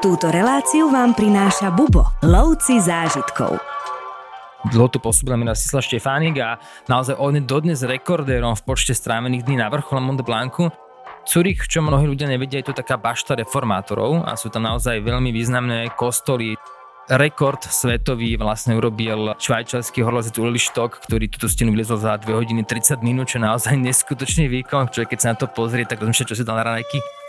Túto reláciu vám prináša Bubo, lovci zážitkov. Dlho tu pôsobil Miroslav Štefánik a naozaj on je dodnes rekordérom v počte strávených dní na vrchole Mont Blancu. Zurich, čo mnohí ľudia nevedia, je to taká bašta reformátorov a sú tam naozaj veľmi významné kostoly. Rekord svetový vlastne urobil švajčiarsky horolezec Uli Štok, ktorý túto stenu vylezol za 2 hodiny 30 minút, čo je naozaj neskutočný výkon. Človek, keď sa na to pozrie, tak rozmýšľa, čo si dal na ranejky.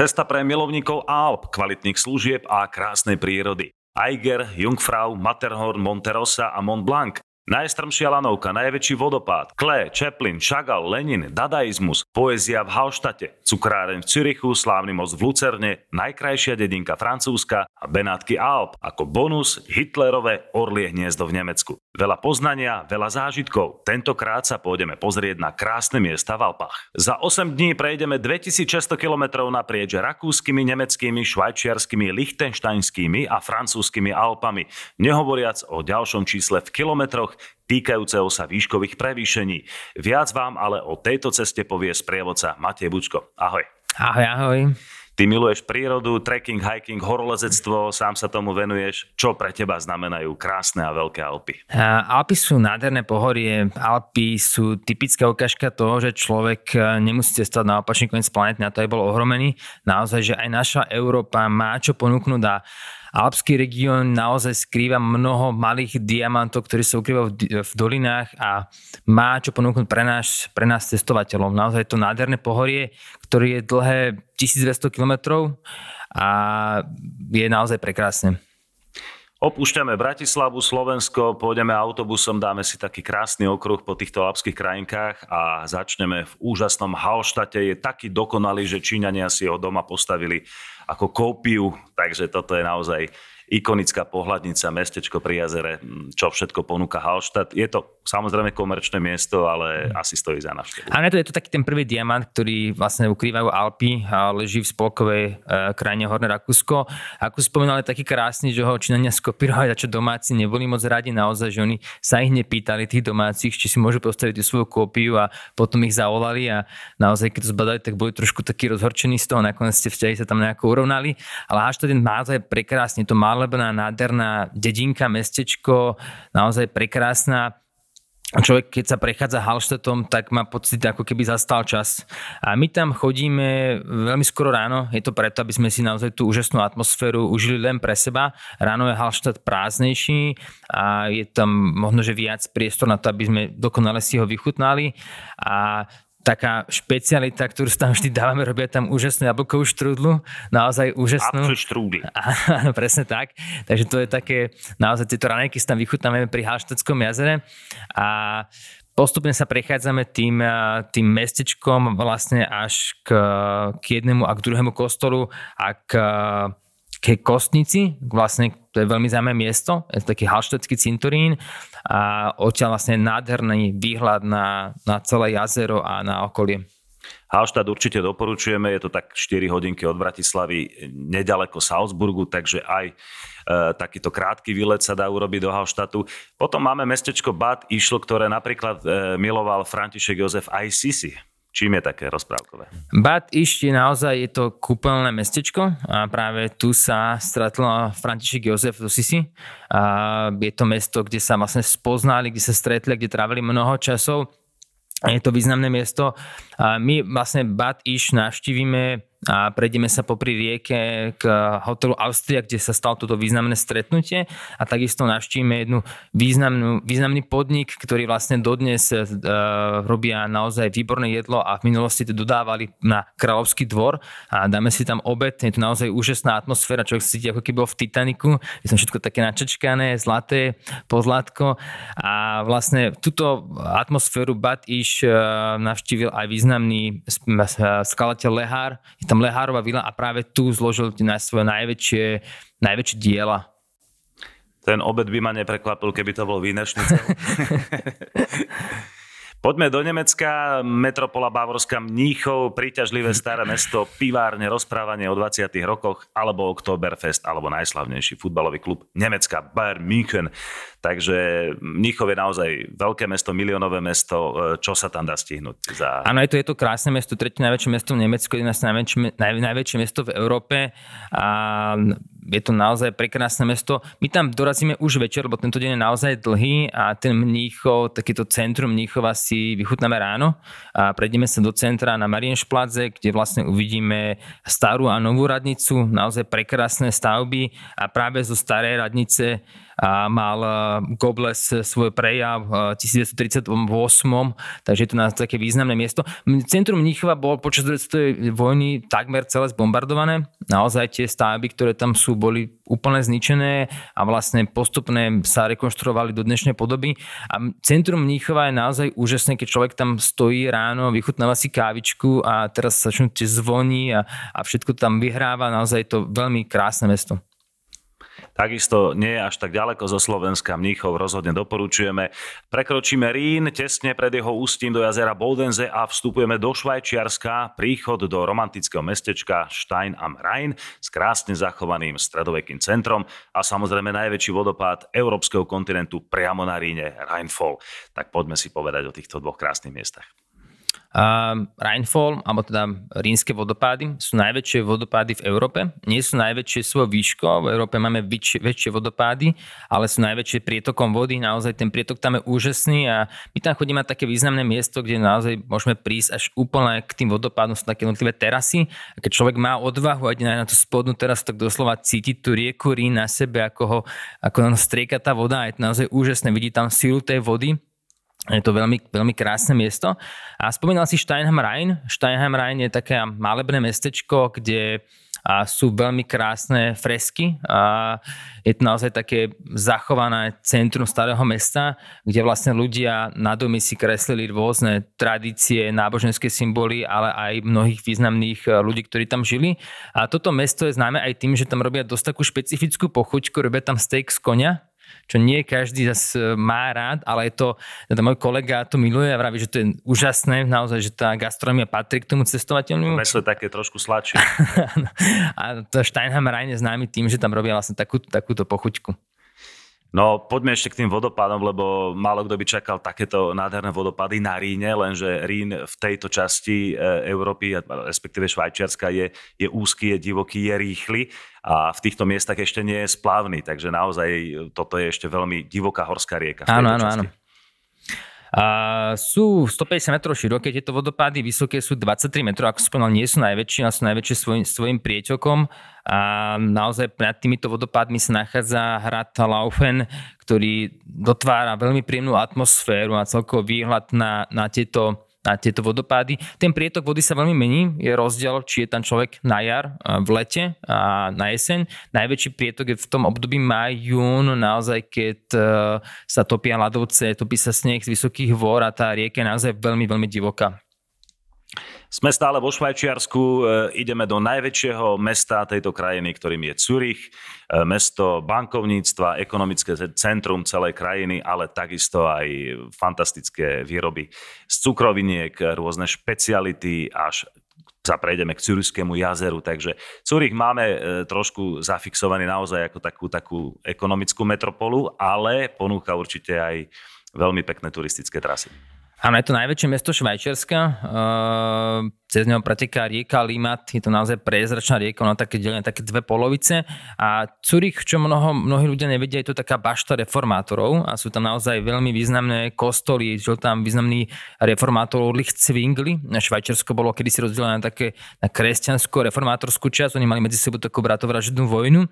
Cesta pre milovníkov Alp, kvalitných služieb a krásnej prírody. Eiger, Jungfrau, Matterhorn, Monterosa a Mont Blanc Najstrmšia lanovka, najväčší vodopád, Klee, Chaplin, Chagall, Lenin, dadaizmus, poézia v Hallštate, cukráreň v Cürichu, slávny most v Lucerne, najkrajšia dedinka Francúzska a Benátky Alp, ako bonus Hitlerové orlie hniezdo v Nemecku. Veľa poznania, veľa zážitkov. Tentokrát sa pôjdeme pozrieť na krásne miesta v Alpách. Za 8 dní prejdeme 2600 km naprieč rakúskymi, nemeckými, švajčiarskými, lichtenštajnskými a francúzskými Alpami, nehovoriac o ďalšom čísle v kilometroch týkajúceho sa výškových prevýšení. Viac vám ale o tejto ceste povie sprievodca Matej Bučko. Ahoj. Ahoj, ahoj. Ty miluješ prírodu, trekking, hiking, horolezectvo, sám sa tomu venuješ. Čo pre teba znamenajú krásne a veľké Alpy? Alpy sú nádherné pohorie. Alpy sú typická ukážka toho, že človek e, nemusí cestovať na opačný koniec planety, na to aj bol ohromený. Naozaj, že aj naša Európa má čo ponúknuť a Alpský región naozaj skrýva mnoho malých diamantov, ktorí sa ukrývajú v, v dolinách a má čo ponúknuť pre nás, pre nás cestovateľov. Naozaj je to nádherné pohorie, ktoré je dlhé 1200 km a je naozaj prekrásne. Opúšťame Bratislavu, Slovensko, pôjdeme autobusom, dáme si taký krásny okruh po týchto alpských krajinkách a začneme v úžasnom Hallštate. Je taký dokonalý, že Číňania si ho doma postavili ako kópiu, takže toto je naozaj ikonická pohľadnica, mestečko pri jazere, čo všetko ponúka Hallstatt. Je to samozrejme komerčné miesto, ale asi stojí za návštevu. A to, je to taký ten prvý diamant, ktorý vlastne ukrývajú Alpy a leží v spolkovej e, krajine Horné Rakúsko. Ako spomínal, je taký krásny, že ho Číňania skopírovali a čo domáci neboli moc radi naozaj, že oni sa ich nepýtali tých domácich, či si môžu postaviť svoju kópiu a potom ich zavolali a naozaj keď to zbadali, tak boli trošku takí rozhorčení z toho, nakoniec tie vzťahy sa tam nejako urovnali. Ale až to ten naozaj prekrásne, to má malebná, nádherná dedinka, mestečko, naozaj prekrásna. Človek, keď sa prechádza Hallštetom, tak má pocit, ako keby zastal čas. A my tam chodíme veľmi skoro ráno. Je to preto, aby sme si naozaj tú úžasnú atmosféru užili len pre seba. Ráno je Hallštát prázdnejší a je tam možno, že viac priestor na to, aby sme dokonale si ho vychutnali. A taká špecialita, ktorú tam vždy dávame, robia tam úžasnú jablkovú štrúdlu, naozaj úžasnú. štrúdly. Áno, presne tak. Takže to je také, naozaj tieto ranejky si tam vychutnáme pri Halšteckom jazere a postupne sa prechádzame tým, tým mestečkom vlastne až k, k jednému a k druhému kostolu a k ke Kostnici, vlastne to je veľmi zaujímavé miesto, je to taký halštecký cinturín a odtiaľ vlastne nádherný výhľad na, na celé jazero a na okolie. Hallstatt určite doporučujeme, je to tak 4 hodinky od Bratislavy, nedaleko Salzburgu, takže aj e, takýto krátky výlet sa dá urobiť do Hallstattu. Potom máme mestečko Bad Išl, ktoré napríklad e, miloval František Jozef aj Sisi. Čím je také rozprávkové? Bad je naozaj je to kúpeľné mestečko a práve tu sa stretlo František Jozef do Sisi. A je to mesto, kde sa vlastne spoznali, kde sa stretli, kde trávili mnoho časov. Je to významné miesto. A my vlastne Bad Isch navštívime a prejdeme sa popri rieke k hotelu Austria, kde sa stalo toto významné stretnutie. A takisto navštívime jednu významnú, významný podnik, ktorý vlastne dodnes uh, robia naozaj výborné jedlo a v minulosti to dodávali na Kráľovský dvor. A dáme si tam obed, je to naozaj úžasná atmosféra, človek cíti ako keby bol v Titaniku, je tam všetko také načečkané, zlaté, pozlatko a vlastne túto atmosféru Bad Ish uh, navštívil aj významný skladateľ Lehár, je tam Lehárova vila a práve tu zložil na svoje najväčšie, najväčšie diela. Ten obed by ma neprekvapil, keby to bol výnešný Poďme do Nemecka, metropola Bavorská Mníchov, príťažlivé staré mesto, pivárne, rozprávanie o 20. rokoch, alebo Oktoberfest, alebo najslavnejší futbalový klub Nemecka, Bayern München. Takže Mníchov je naozaj veľké mesto, miliónové mesto. Čo sa tam dá stihnúť? Za... Áno, je to, je to krásne mesto, tretie najväčšie mesto v Nemecku, jedna z najväčšie, naj, najväčšie mesto v Európe. A je to naozaj prekrásne mesto. My tam dorazíme už večer, lebo tento deň je naozaj dlhý a ten Mníchov, takéto centrum Mníchova si vychutnáme ráno a prejdeme sa do centra na Marienšpladze, kde vlastne uvidíme starú a novú radnicu, naozaj prekrásne stavby a práve zo starej radnice mal e, Gobles svoj prejav v 1938, takže je to na také významné miesto. Centrum Mníchova bol počas druhej vojny takmer celé zbombardované. Naozaj tie stavby, ktoré tam sú, boli úplne zničené a vlastne postupne sa rekonštruovali do dnešnej podoby. A centrum Mníchova je naozaj úžasné, keď človek tam stojí ráno, vychutnáva si kávičku a teraz sa tie zvoní a, a všetko tam vyhráva. Naozaj je to veľmi krásne mesto. Takisto nie až tak ďaleko zo Slovenska, Mníchov rozhodne doporučujeme. Prekročíme Rín tesne pred jeho ústím do jazera Boldenze a vstupujeme do Švajčiarska, príchod do romantického mestečka Stein am Rhein s krásne zachovaným stredovekým centrom a samozrejme najväčší vodopád európskeho kontinentu priamo na Ríne, Rheinfall. Tak poďme si povedať o týchto dvoch krásnych miestach. Uh, Rheinfall, alebo teda rínske vodopády, sú najväčšie vodopády v Európe. Nie sú najväčšie svojou výškou, v Európe máme väčšie, väčšie vodopády, ale sú najväčšie prietokom vody, naozaj ten prietok tam je úžasný a my tam chodíme na také významné miesto, kde naozaj môžeme prísť až úplne k tým vodopádom, sú také jednotlivé terasy. A keď človek má odvahu a ide na tú spodnú terasu, tak doslova cíti tú rieku Rín na sebe, ako, ho, ako strieka tá voda. Je to naozaj úžasné, vidí tam silu tej vody je to veľmi, veľmi krásne miesto. A spomínal si Steinheim Rhein. Steinheim Rhein je také malebné mestečko, kde a sú veľmi krásne fresky a je to naozaj také zachované centrum starého mesta, kde vlastne ľudia na domy si kreslili rôzne tradície, náboženské symboly, ale aj mnohých významných e, ľudí, ktorí tam žili. A toto mesto je známe aj tým, že tam robia dosť takú špecifickú pochuťku, robia tam steak z konia, čo nie každý zase má rád, ale je to, teda môj kolega to miluje a vraví, že to je úžasné, naozaj, že tá gastronomia patrí k tomu cestovateľnému. Meso je také trošku sladšie. a to Steinheim Rhein je známy tým, že tam robia vlastne takú, takúto pochuťku. No poďme ešte k tým vodopádom, lebo málo kto by čakal takéto nádherné vodopády na Ríne, lenže Rín v tejto časti e, Európy, respektíve Švajčiarska je, je úzky, je divoký, je rýchly a v týchto miestach ešte nie je splavný, takže naozaj toto je ešte veľmi divoká horská rieka. Áno, áno, áno. A sú 150 metrov široké tieto vodopády, vysoké sú 23 metrov, ako spomínal, nie sú najväčšie, ale sú najväčšie svojim, svojim prieťokom. A naozaj nad týmito vodopádmi sa nachádza hrad Laufen, ktorý dotvára veľmi príjemnú atmosféru a celkový výhľad na, na tieto na tieto vodopády. Ten prietok vody sa veľmi mení, je rozdiel, či je tam človek na jar, v lete a na jeseň. Najväčší prietok je v tom období maj, jún, naozaj keď e, sa topia ľadovce, topí sa sneh z vysokých vor a tá rieka je naozaj veľmi, veľmi divoká. Sme stále vo Švajčiarsku, e, ideme do najväčšieho mesta tejto krajiny, ktorým je Zurich, e, mesto bankovníctva, ekonomické centrum celej krajiny, ale takisto aj fantastické výroby z cukroviniek, rôzne špeciality až sa prejdeme k Cyrickému jazeru, takže Zurich máme e, trošku zafixovaný naozaj ako takú, takú ekonomickú metropolu, ale ponúka určite aj veľmi pekné turistické trasy. Áno, je to najväčšie mesto Švajčiarska. Uh, cez neho preteká rieka Limat. Je to naozaj prezračná rieka, ona také delenie také dve polovice. A Zurich, čo mnoho, mnohí ľudia nevedia, je to taká bašta reformátorov a sú tam naozaj veľmi významné kostoly. Žil tam významný reformátor Lich Zwingli. Švajčiarsko bolo kedysi rozdelené na také na kresťanskú reformátorskú časť. Oni mali medzi sebou takú bratovražednú vojnu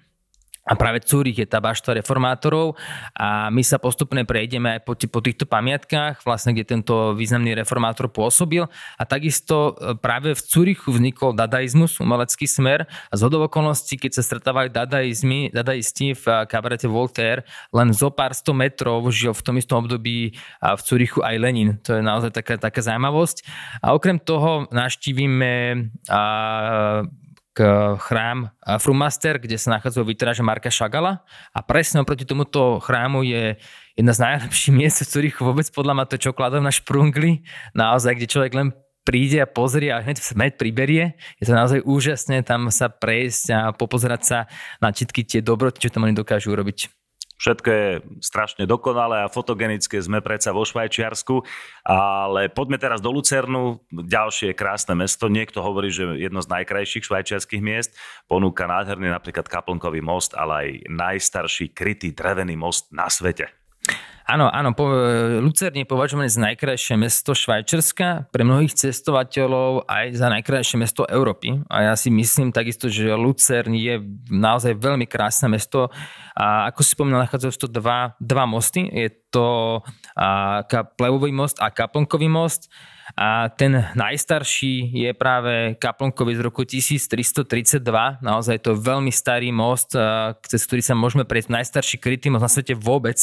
a práve Cúrich je tá bašta reformátorov a my sa postupne prejdeme aj po, po týchto pamiatkách, vlastne kde tento významný reformátor pôsobil a takisto e, práve v Cúrichu vznikol dadaizmus, umelecký smer a z okolností, keď sa stretávali dadaizmy, dadaisti v kabarete Voltaire, len zo pár sto metrov žil v tom istom období v Cúrichu aj Lenin. To je naozaj taká, taká zaujímavosť. A okrem toho naštívime a, chrám Frumaster, kde sa nachádzajú vytráže Marka Šagala a presne oproti tomuto chrámu je jedna z najlepších miest, v ktorých vôbec podľa ma to čokoládov na šprungli, naozaj, kde človek len príde a pozrie a hneď smet priberie. Je to naozaj úžasné tam sa prejsť a popozerať sa na všetky tie dobroty, čo tam oni dokážu urobiť. Všetko je strašne dokonalé a fotogenické, sme predsa vo Švajčiarsku, ale poďme teraz do Lucernu, ďalšie krásne mesto, niekto hovorí, že jedno z najkrajších švajčiarských miest, ponúka nádherný napríklad Kaplnkový most, ale aj najstarší krytý drevený most na svete. Áno, áno, po, Lucern je považované za najkrajšie mesto Švajčerska, pre mnohých cestovateľov aj za najkrajšie mesto Európy. A ja si myslím takisto, že Lucern je naozaj veľmi krásne mesto. A ako si spomínal, nachádzajú to dva, dva mosty. Je to a, Plevový most a Kaplnkový most. A ten najstarší je práve Kaplnkovi z roku 1332. Naozaj to je veľmi starý most, cez ktorý sa môžeme prejsť. Najstarší krytý most na svete vôbec.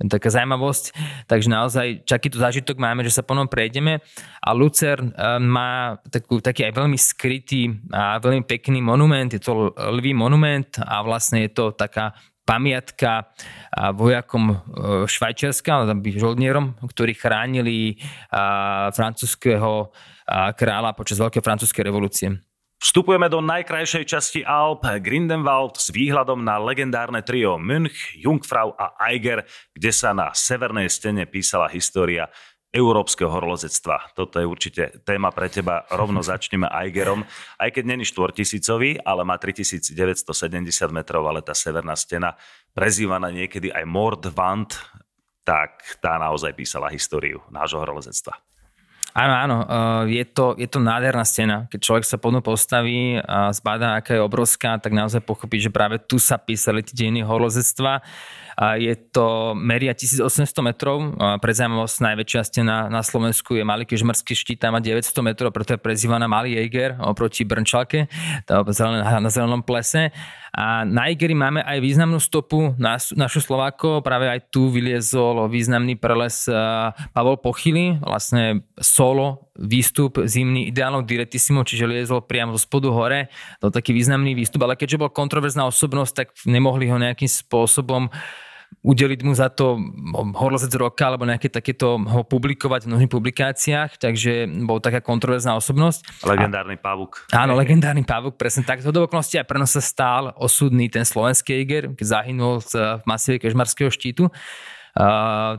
Taká zaujímavosť. Takže naozaj takýto zážitok máme, že sa po ňom prejdeme. A Lucern má takú, taký aj veľmi skrytý a veľmi pekný monument. Je to lvý monument a vlastne je to taká pamiatka vojakom e, Švajčiarska, žoldnierom, ktorí chránili francúzského kráľa počas Veľkej francúzskej revolúcie. Vstupujeme do najkrajšej časti Alp, Grindenwald s výhľadom na legendárne trio Münch, Jungfrau a Eiger, kde sa na severnej stene písala história európskeho horolezectva. Toto je určite téma pre teba. Rovno začneme Eigerom. Aj keď není štvortisícový, ale má 3970 metrov, ale tá severná stena, prezývaná niekedy aj Mordwand, tak tá naozaj písala históriu nášho horolezectva. Áno, áno, eh, je to, je to nádherná stena. Keď človek sa podnú postaví a zbadá, aká je obrovská, tak naozaj pochopí, že práve tu sa písali tie dejiny horolezectva. Je to, meria 1800 metrov, pre zaujímavosť najväčšia stena na Slovensku je Malý kežmarský štít, tam má 900 metrov, preto je prezývaná Malý Jäger oproti Brnčalke, na zelenom plese. A na Igeri máme aj významnú stopu. Naš, našu Slováko, práve aj tu vyliezol významný preles Pavol Pochyly, vlastne solo výstup zimný ideálnou diretissimo, čiže liezol priamo zo spodu hore, to taký významný výstup, ale keďže bol kontroverzná osobnosť, tak nemohli ho nejakým spôsobom udeliť mu za to horlozec roka alebo nejaké takéto ho publikovať v mnohých publikáciách, takže bol taká kontroverzná osobnosť. Legendárny pavuk. Áno, legendárny pavuk, presne tak. Z okolností aj prenos sa stál osudný ten slovenský Iger, keď zahynul z masívy Kežmarského štítu.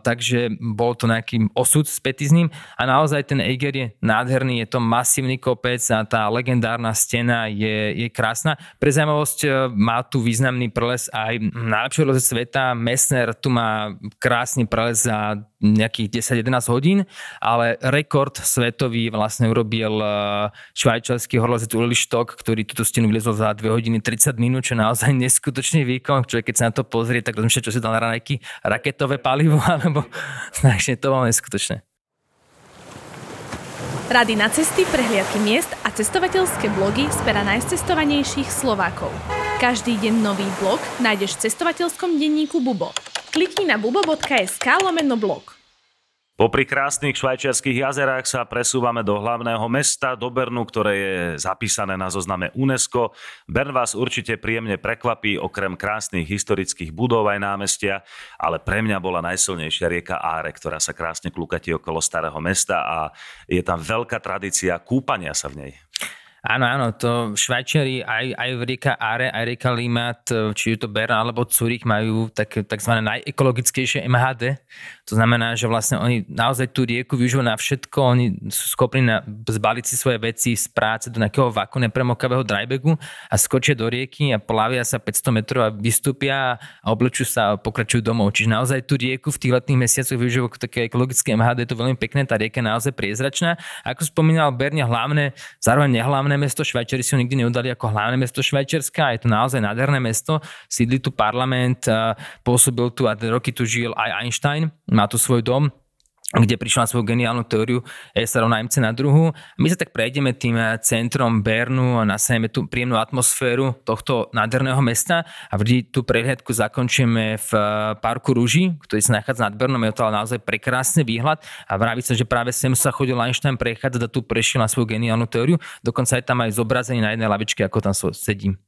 Takže bol to nejaký osud spätý s ním a naozaj ten Eiger je nádherný, je to masívny kopec a tá legendárna stena je, je krásna. Pre zaujímavosť uh, má tu významný preles aj najlepšie loze sveta. Messner tu má krásny preles za nejakých 10-11 hodín, ale rekord svetový vlastne urobil uh, švajčiarsky horolezec Uli Štok, ktorý túto stenu vylezol za 2 hodiny 30 minút, čo je naozaj neskutočný výkon. Človek, keď sa na to pozrie, tak rozmýšľa, čo si dal na ranejky raketové palivo, alebo takže to bolo neskutočné. Rady na cesty, prehliadky miest a cestovateľské blogy z pera najcestovanejších Slovákov. Každý deň nový blog nájdeš v cestovateľskom denníku Bubo. Klikni na bubo.sk lomeno blog. Popri krásnych švajčiarských jazerách sa presúvame do hlavného mesta, do Bernu, ktoré je zapísané na zozname UNESCO. Bern vás určite príjemne prekvapí, okrem krásnych historických budov aj námestia, ale pre mňa bola najsilnejšia rieka Áre, ktorá sa krásne klukatí okolo starého mesta a je tam veľká tradícia kúpania sa v nej. Áno, áno, to Švajčiari aj, aj v rieka Are, aj rieka Limat, či je to Bern alebo Zurich majú tak, takzvané najekologickejšie MHD. To znamená, že vlastne oni naozaj tú rieku využívajú na všetko, oni sú schopní na, zbaliť si svoje veci z práce do nejakého vaku nepremokavého drybagu a skočia do rieky a plavia sa 500 metrov a vystúpia a oblečujú sa a pokračujú domov. Čiže naozaj tú rieku v tých letných mesiacoch využívajú také ekologické MHD, je to veľmi pekné, tá rieka je naozaj priezračná. Ako spomínal Berne, hlavné, zároveň nehlavné mesto, Švajčiari si ho nikdy neudali ako hlavné mesto Švajčiarska, je to naozaj nádherné mesto, sídli tu parlament, pôsobil tu a roky tu žil aj Einstein, má tu svoj dom, kde prišla na svoju geniálnu teóriu E sa rovná MC na druhu. My sa tak prejdeme tým eh, centrom Bernu a nasajeme tú príjemnú atmosféru tohto nádherného mesta a vždy tú prehliadku zakončíme v eh, parku Rúži, ktorý sa nachádza nad Bernom. Je to ale naozaj prekrásny výhľad a vraví sa, že práve sem sa chodil Einstein prechádzať a tu prešiel na svoju geniálnu teóriu. Dokonca je tam aj zobrazenie na jednej lavičke, ako tam sedím.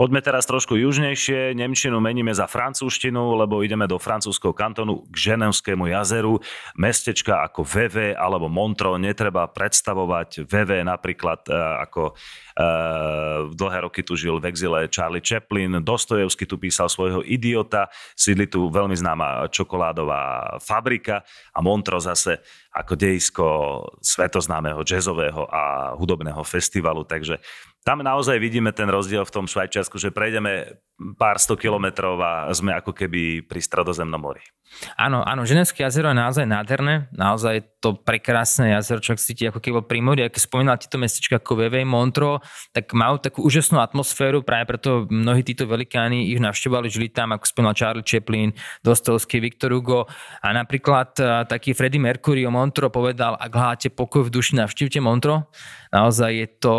Poďme teraz trošku južnejšie. Nemčinu meníme za francúzštinu, lebo ideme do francúzského kantonu k Ženevskému jazeru. Mestečka ako VV alebo Montro netreba predstavovať. VV napríklad e, ako e, dlhé roky tu žil v exile Charlie Chaplin, Dostojevsky tu písal svojho idiota, sídli tu veľmi známa čokoládová fabrika a Montro zase ako dejisko svetoznámeho jazzového a hudobného festivalu. Takže tam naozaj vidíme ten rozdiel v tom Švajčiarsku, že prejdeme pár sto kilometrov a sme ako keby pri stredozemnom mori. Áno, áno, Ženevské jazero je naozaj nádherné, naozaj to prekrásne jazero, čo cíti ako keby pri mori, keď spomínal tieto mestečka ako Vevej, Montro, tak majú takú úžasnú atmosféru, práve preto mnohí títo velikáni ich navštevovali, žili tam, ako spomínal Charlie Chaplin, Dostovský, Viktor Hugo a napríklad taký Freddie Mercury o Montro povedal, ak hľadáte pokoj v duši, navštívte Montro. Naozaj je to,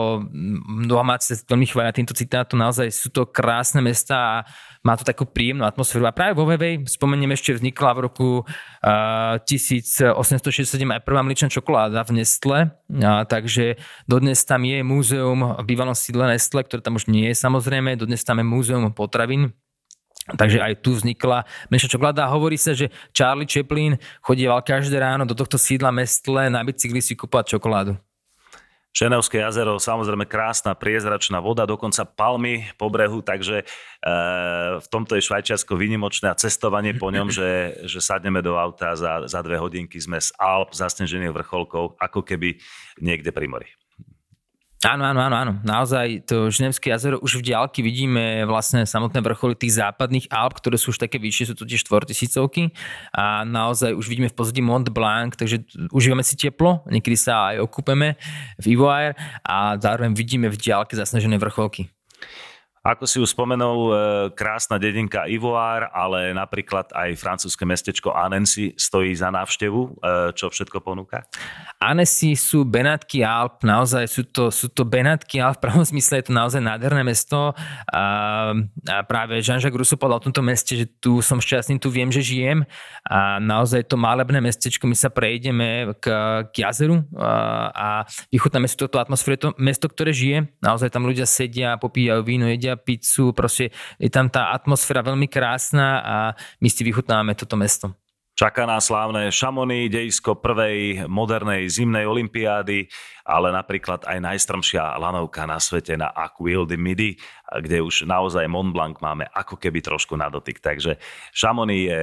mnoha máte veľmi chvália týmto citátom, naozaj sú to krásne mesta, mesta a má to takú príjemnú atmosféru. A práve vo Vevej, spomeniem ešte, vznikla v roku uh, 1867 aj prvá mliečna čokoláda v Nestle, uh, takže dodnes tam je múzeum v bývalom sídle Nestle, ktoré tam už nie je samozrejme, dodnes tam je múzeum potravín, Takže aj tu vznikla menšia čokoláda. Hovorí sa, že Charlie Chaplin chodieval každé ráno do tohto sídla Mestle na bicykli si kúpať čokoládu. Ženevské jazero, samozrejme krásna priezračná voda, dokonca palmy po brehu, takže e, v tomto je Švajčiarsko vynimočné a cestovanie po ňom, že, že sadneme do auta za, za dve hodinky sme z Alp, zasnežených vrcholkov, ako keby niekde pri mori. Áno, áno, áno, áno. Naozaj to Ženevské jazero už v diálky vidíme vlastne samotné vrcholy tých západných Alp, ktoré sú už také vyššie, sú to tie štvortisícovky a naozaj už vidíme v pozadí Mont Blanc, takže užívame si teplo, niekedy sa aj okúpeme v Ivoire a zároveň vidíme v diálke zasnežené vrcholky. Ako si už spomenul, e, krásna dedinka Ivoire, ale napríklad aj francúzske mestečko Annecy stojí za návštevu. E, čo všetko ponúka? Annecy sú Benátky Alp, naozaj sú to, sú to Benátky Alp, v pravom zmysle je to naozaj nádherné mesto. A práve Jean-Jacques Rousseau povedal o tomto meste, že tu som šťastný, tu viem, že žijem. A naozaj to malebné mestečko, my sa prejdeme k, k jazeru a, a vychutnáme si toto atmosféru. Je to mesto, ktoré žije, naozaj tam ľudia sedia, popíjajú víno, jedia jedia pizzu, proste je tam tá atmosféra veľmi krásna a my si vychutnáme toto mesto. Čaká nás slávne Šamony, dejisko prvej modernej zimnej olympiády, ale napríklad aj najstrmšia lanovka na svete na Aquil de Midi, kde už naozaj Mont Blanc máme ako keby trošku na dotyk. Takže Šamony je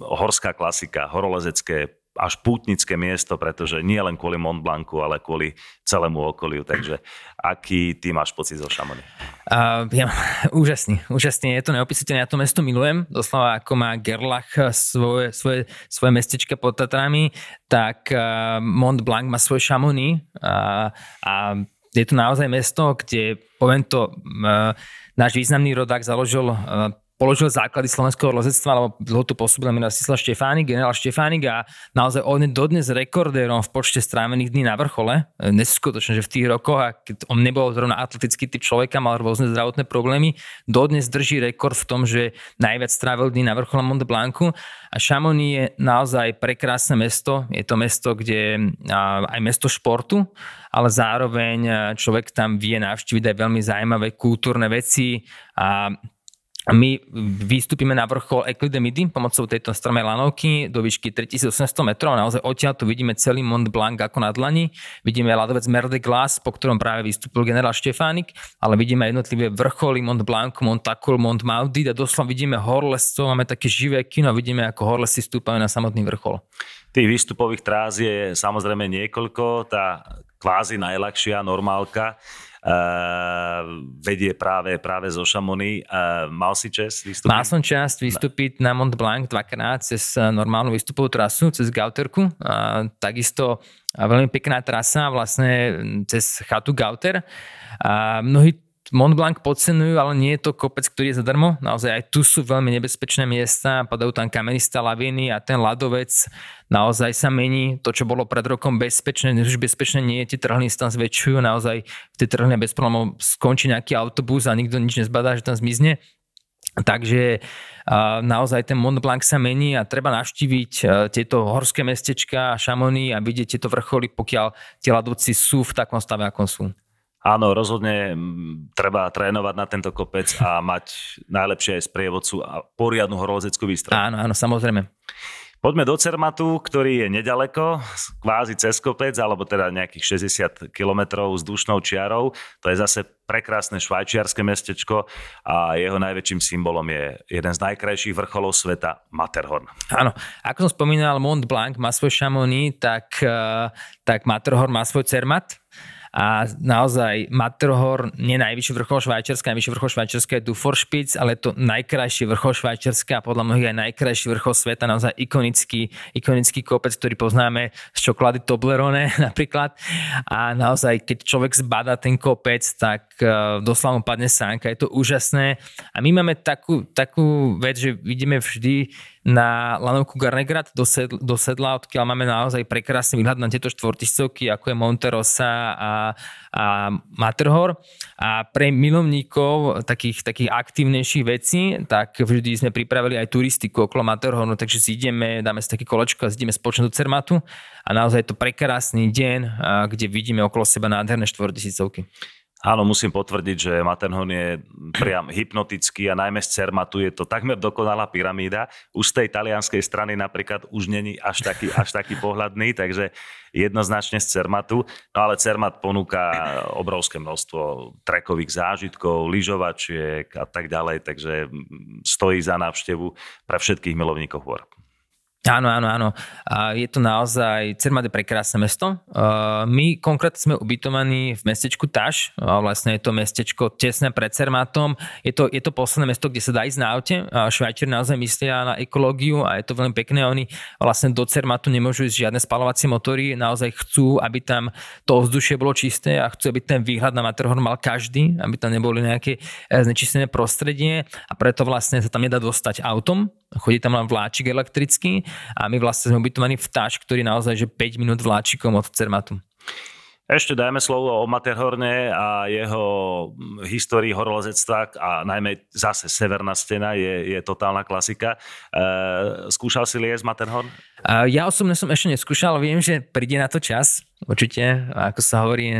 horská klasika, horolezecké až pútnické miesto, pretože nie len kvôli Mont Blancu, ale kvôli celému okoliu. Takže aký ty máš pocit zo Šamony? Uh, ja, úžasný, úžasný. Je to neopísateľné. Ja to mesto milujem. Doslova ako má Gerlach svoje, svoje, svoje mestečka pod Tatrami, tak uh, Mont Blanc má svoje Šamony uh, a je to naozaj mesto, kde, poviem to, uh, náš významný rodák založil uh, položil základy slovenského lozectva, lebo dlho tu pôsobil Miroslav Štefánik, generál Štefánik a naozaj on je dodnes rekordérom v počte strávených dní na vrchole. E, neskutočne, že v tých rokoch, a keď on nebol zrovna atletický typ človeka, mal rôzne zdravotné problémy, dodnes drží rekord v tom, že najviac strávil dní na vrchole Mont Blancu a Chamonix je naozaj prekrásne mesto. Je to mesto, kde aj mesto športu, ale zároveň človek tam vie navštíviť aj veľmi zaujímavé kultúrne veci a my vystúpime na vrchol Eklidemidy pomocou tejto stromej lanovky do výšky 3800 metrov. Naozaj odtiaľ tu vidíme celý Mont Blanc ako na dlani. Vidíme ľadovec Mer de Glace, po ktorom práve vystúpil generál Štefánik, ale vidíme jednotlivé vrcholy Mont Blanc, Mont Takul, Mont Maudit a doslova vidíme horlescov, máme také živé kino, vidíme ako horlesy stúpajú na samotný vrchol. Tých výstupových trás je samozrejme niekoľko. Tá kvázi najľahšia normálka vedie práve, práve zo Šamony. Uh, mal si čas vystúpiť? Mal som čas vystúpiť na Mont Blanc dvakrát cez eh, normálnu výstupovú trasu, cez Gauterku. Takisto veľmi pekná trasa vlastne cez chatu Gauter. Mnohí Mont Blanc podcenujú, ale nie je to kopec, ktorý je zadarmo. Naozaj aj tu sú veľmi nebezpečné miesta, padajú tam kamenisté laviny a ten ľadovec naozaj sa mení. To, čo bolo pred rokom bezpečné, už bezpečné nie je, tie trhliny sa tam zväčšujú, naozaj v tej trhline bez problémov skončí nejaký autobus a nikto nič nezbadá, že tam zmizne. Takže naozaj ten Mont Blanc sa mení a treba navštíviť tieto horské mestečka, šamony a vidieť tieto vrcholy, pokiaľ tie ľadovci sú v takom stave, ako sú. Áno, rozhodne treba trénovať na tento kopec a mať najlepšie aj sprievodcu a poriadnu horolezeckú výstrahu. Áno, áno, samozrejme. Poďme do Cermatu, ktorý je nedaleko, kvázi cez kopec, alebo teda nejakých 60 kilometrov vzdušnou čiarou. To je zase prekrásne švajčiarske mestečko a jeho najväčším symbolom je jeden z najkrajších vrcholov sveta, Matterhorn. Áno, ako som spomínal, Mont Blanc má svoj Chamonix, tak, eh, tak Matterhorn má svoj Cermat a naozaj Matterhorn nie najvyšší vrchol Švajčiarska, najvyšší vrchol Švajčiarska je Duforšpic, ale to najkrajší vrchol Švajčiarska a podľa mnohých aj najkrajší vrchol sveta, naozaj ikonický, ikonický kopec, ktorý poznáme z čokolády Toblerone napríklad. A naozaj, keď človek zbada ten kopec, tak uh, doslova mu padne sánka, je to úžasné. A my máme takú, takú vec, že vidíme vždy na lanovku Garnegrad do, sedla, do sedla, odkiaľ máme naozaj prekrásny výhľad na tieto štvortiscovky, ako je Monterosa a, a Matterhor. A pre milovníkov takých, takých aktívnejších vecí, tak vždy sme pripravili aj turistiku okolo Matterhornu, takže si ideme, dáme si také kolečko a ideme spoločne do Cermatu a naozaj je to prekrásny deň, kde vidíme okolo seba nádherné štvortisícovky. Áno, musím potvrdiť, že Matterhorn je priam hypnotický a najmä z Cermatu je to takmer dokonalá pyramída. Už z tej talianskej strany napríklad už není až taký, až taký pohľadný, takže jednoznačne z Cermatu. No ale Cermat ponúka obrovské množstvo trekových zážitkov, lyžovačiek a tak ďalej, takže stojí za návštevu pre všetkých milovníkov hôr. Áno, áno, áno. A je to naozaj, Cermat je prekrásne mesto. My konkrétne sme ubytovaní v mestečku Taš, vlastne je to mestečko tesné pred Cermatom. Je to, je to posledné mesto, kde sa dá ísť na aute. Švajčiari naozaj myslia na ekológiu a je to veľmi pekné. Oni vlastne do Cermatu nemôžu ísť žiadne spalovacie motory, naozaj chcú, aby tam to ovzdušie bolo čisté a chcú, aby ten výhľad na Matterhorn mal každý, aby tam neboli nejaké eh, znečistené prostredie a preto vlastne sa tam nedá dostať autom, chodí tam len vláčik elektrický a my vlastne sme ubytovaní v Táš, ktorý naozaj že 5 minút vláčikom od Cermatu. Ešte dajme slovo o Matterhorne a jeho histórii horolezectva a najmä zase Severná stena je, je totálna klasika. E, skúšal si liesť Matterhorn? Ja osobne som ešte neskúšal, viem, že príde na to čas, určite, ako sa hovorí,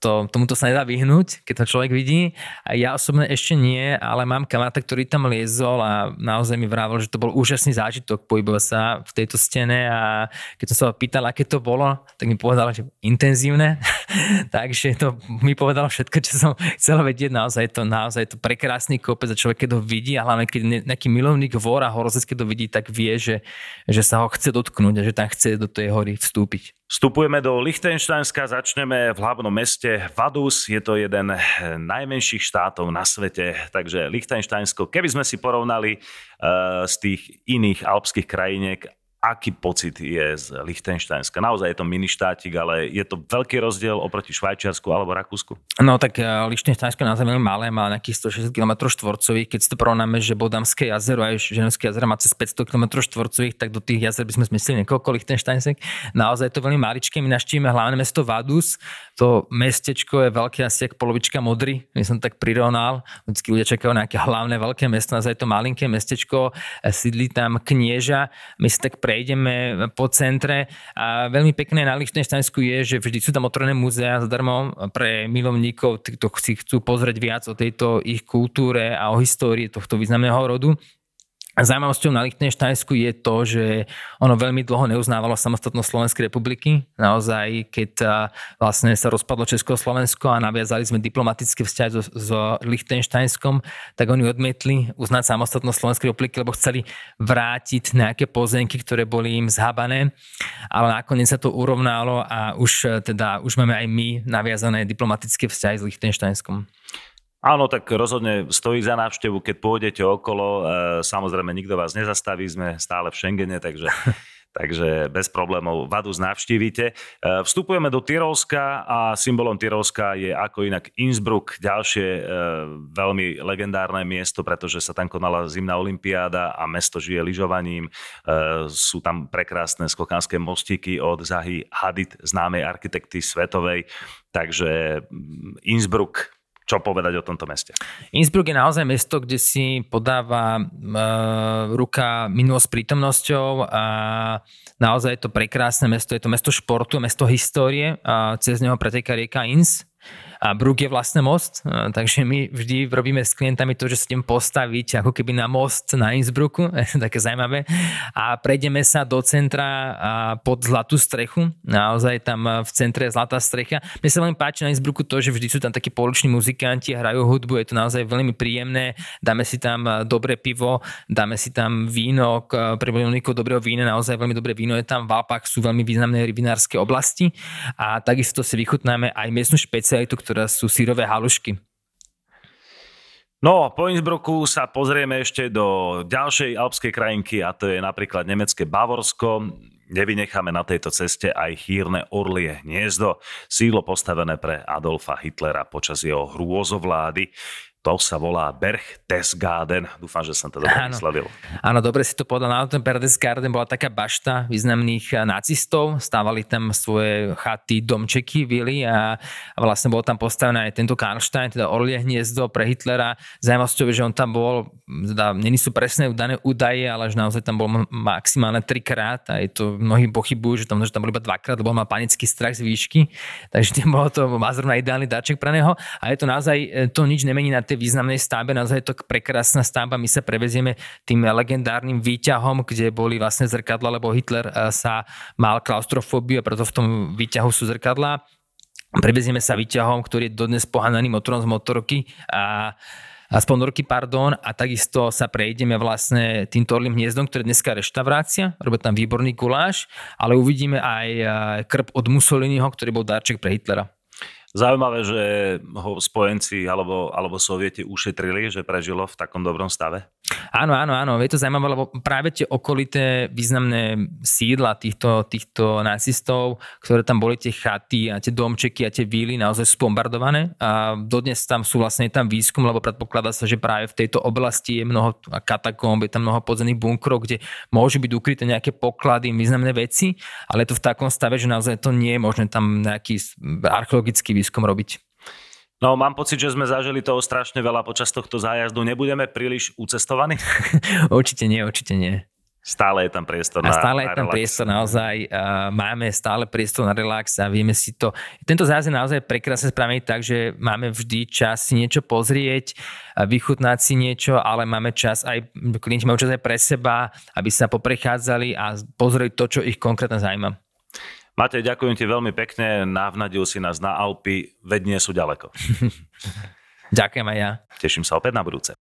to, tomuto sa nedá vyhnúť, keď to človek vidí. A ja osobne ešte nie, ale mám kamaráta, ktorý tam liezol a naozaj mi vrával, že to bol úžasný zážitok pohybovať sa v tejto stene a keď som sa ho pýtal, aké to bolo, tak mi povedal, že intenzívne. Takže to mi povedal všetko, čo som chcel vedieť. Naozaj to, naozaj to prekrásny kopec a človek, keď ho vidí a hlavne keď nejaký milovník vor a horozec, keď to vidí, tak vie, že, že sa ho chce dotknúť a že tam chce do tej hory vstúpiť. Vstupujeme do Lichtensteinska, začneme v hlavnom meste Vadus, je to jeden najmenších štátov na svete, takže Lichtensteinsko, keby sme si porovnali uh, z tých iných alpských krajiniek, aký pocit je z Lichtensteinska? Naozaj je to mini štátik, ale je to veľký rozdiel oproti Švajčiarsku alebo Rakúsku? No tak eh, Lichtensteinsko je naozaj veľmi malé, má nejakých 160 km štvorcových. Keď si to porovnáme, že Bodamské jazero a Ženevské jazero má cez 500 km štvorcových, tak do tých jazer by sme zmysleli niekoľko Lichtensteinsek. Naozaj je to veľmi maličké. My naštívime hlavné mesto Vadus. To mestečko je veľké asi ako polovička modry. My som tak prirovnal. Vždycky ľudia čakajú nejaké hlavné veľké mesto, naozaj je to malinké mestečko. Sídli tam knieža. My si tak prejdeme po centre a veľmi pekné na Lichtensteinsku je, že vždy sú tam otvorené múzea zadarmo pre milovníkov, ktorí si chcú pozrieť viac o tejto ich kultúre a o histórii tohto významného rodu. Zaujímavosťou na Lichtensteinsku je to, že ono veľmi dlho neuznávalo samostatnosť Slovenskej republiky. Naozaj, keď vlastne sa rozpadlo Československo a naviazali sme diplomatické vzťahy so, so Lichtensteinskom, tak oni odmietli uznať samostatnosť Slovenskej republiky, lebo chceli vrátiť nejaké pozemky, ktoré boli im zhabané. Ale nakoniec sa to urovnalo a už, teda, už máme aj my naviazané diplomatické vzťahy s Lichtensteinskom. Áno, tak rozhodne stojí za návštevu, keď pôjdete okolo. E, samozrejme, nikto vás nezastaví, sme stále v Schengene, takže takže bez problémov Vaduz navštívite. E, vstupujeme do Tyrolska a symbolom Tyrolska je ako inak Innsbruck, ďalšie e, veľmi legendárne miesto, pretože sa tam konala zimná olimpiáda a mesto žije lyžovaním. Sú tam prekrásne skokanské mostíky od Zahy Hadid, známej architekty svetovej. Takže mm, Innsbruck čo povedať o tomto meste? Innsbruck je naozaj mesto, kde si podáva uh, ruka minulosť prítomnosťou a naozaj je to prekrásne mesto, je to mesto športu, mesto histórie a cez neho preteká rieka Inns a Brook je vlastne most, takže my vždy robíme s klientami to, že sa idem postaviť ako keby na most na Innsbrucku, také zaujímavé. A prejdeme sa do centra pod zlatú strechu, naozaj tam v centre zlatá strecha. Mne sa veľmi páči na Innsbrucku to, že vždy sú tam takí poloční muzikanti, hrajú hudbu, je to naozaj veľmi príjemné, dáme si tam dobré pivo, dáme si tam víno, pre milovníkov dobrého vína, naozaj veľmi dobré víno je tam, v Alpách sú veľmi významné vinárske oblasti. A takisto si vychutnáme aj miestnu špecialitu, ktoré sú sírové halušky. No, po Innsbrucku sa pozrieme ešte do ďalšej alpskej krajinky a to je napríklad nemecké Bavorsko. Nevynecháme na tejto ceste aj chýrne orlie hniezdo, sídlo postavené pre Adolfa Hitlera počas jeho hrôzovlády. To sa volá Berchtesgaden. Dúfam, že som to dobre vyslovil. Áno, dobre si to povedal. Na tom Berchtesgaden bola taká bašta významných nacistov. Stávali tam svoje chaty, domčeky, vily a, a vlastne bol tam postavený aj tento Karlstein, teda orlie hniezdo pre Hitlera. Zaujímavosťou že on tam bol, teda není sú presné dané údaje, ale že naozaj tam bol maximálne trikrát a je to mnohí pochybujú, že tam, že tam bol iba dvakrát, lebo mal panický strach z výšky. Takže bolo to má zrovna ideálny dáček pre neho. A je to naozaj, eh, to nič nemení na tej významnej stavbe, naozaj je to prekrásna stavba, my sa prevezieme tým legendárnym výťahom, kde boli vlastne zrkadla, lebo Hitler eh, sa mal klaustrofóbiu a preto v tom výťahu sú zrkadla. Prevezieme sa výťahom, ktorý je dodnes pohananý motorom z motorky a a z ponorky, pardon, a takisto sa prejdeme vlastne týmto orlým hniezdom, ktoré je dneska reštaurácia, robia tam výborný guláš, ale uvidíme aj eh, krb od Mussoliniho, ktorý bol darček pre Hitlera. Zaujímavé, že ho spojenci alebo, alebo sovieti ušetrili, že prežilo v takom dobrom stave? Áno, áno, áno. Je to zaujímavé, lebo práve tie okolité významné sídla týchto, týchto nacistov, ktoré tam boli tie chaty a tie domčeky a tie víly naozaj sú bombardované a dodnes tam sú vlastne tam výskum, lebo predpokladá sa, že práve v tejto oblasti je mnoho katakomb, je tam mnoho podzemných bunkrov, kde môžu byť ukryté nejaké poklady, významné veci, ale je to v takom stave, že naozaj to nie je možné tam nejaký archeologický výskum robiť. No, mám pocit, že sme zažili toho strašne veľa počas tohto zájazdu. Nebudeme príliš ucestovaní? určite nie, určite nie. Stále je tam priestor na A stále je tam relax. priestor naozaj, uh, máme stále priestor na relax a vieme si to. Tento zájazd je naozaj prekrásne spravený tak, že máme vždy čas si niečo pozrieť, vychutnať si niečo, ale máme čas aj, klienti majú čas aj pre seba, aby sa poprechádzali a pozreli to, čo ich konkrétne zaujíma. Matej, ďakujem ti veľmi pekne, navnadil si nás na Alpy, veď nie sú ďaleko. Ďakujem aj ja. Teším sa opäť na budúce.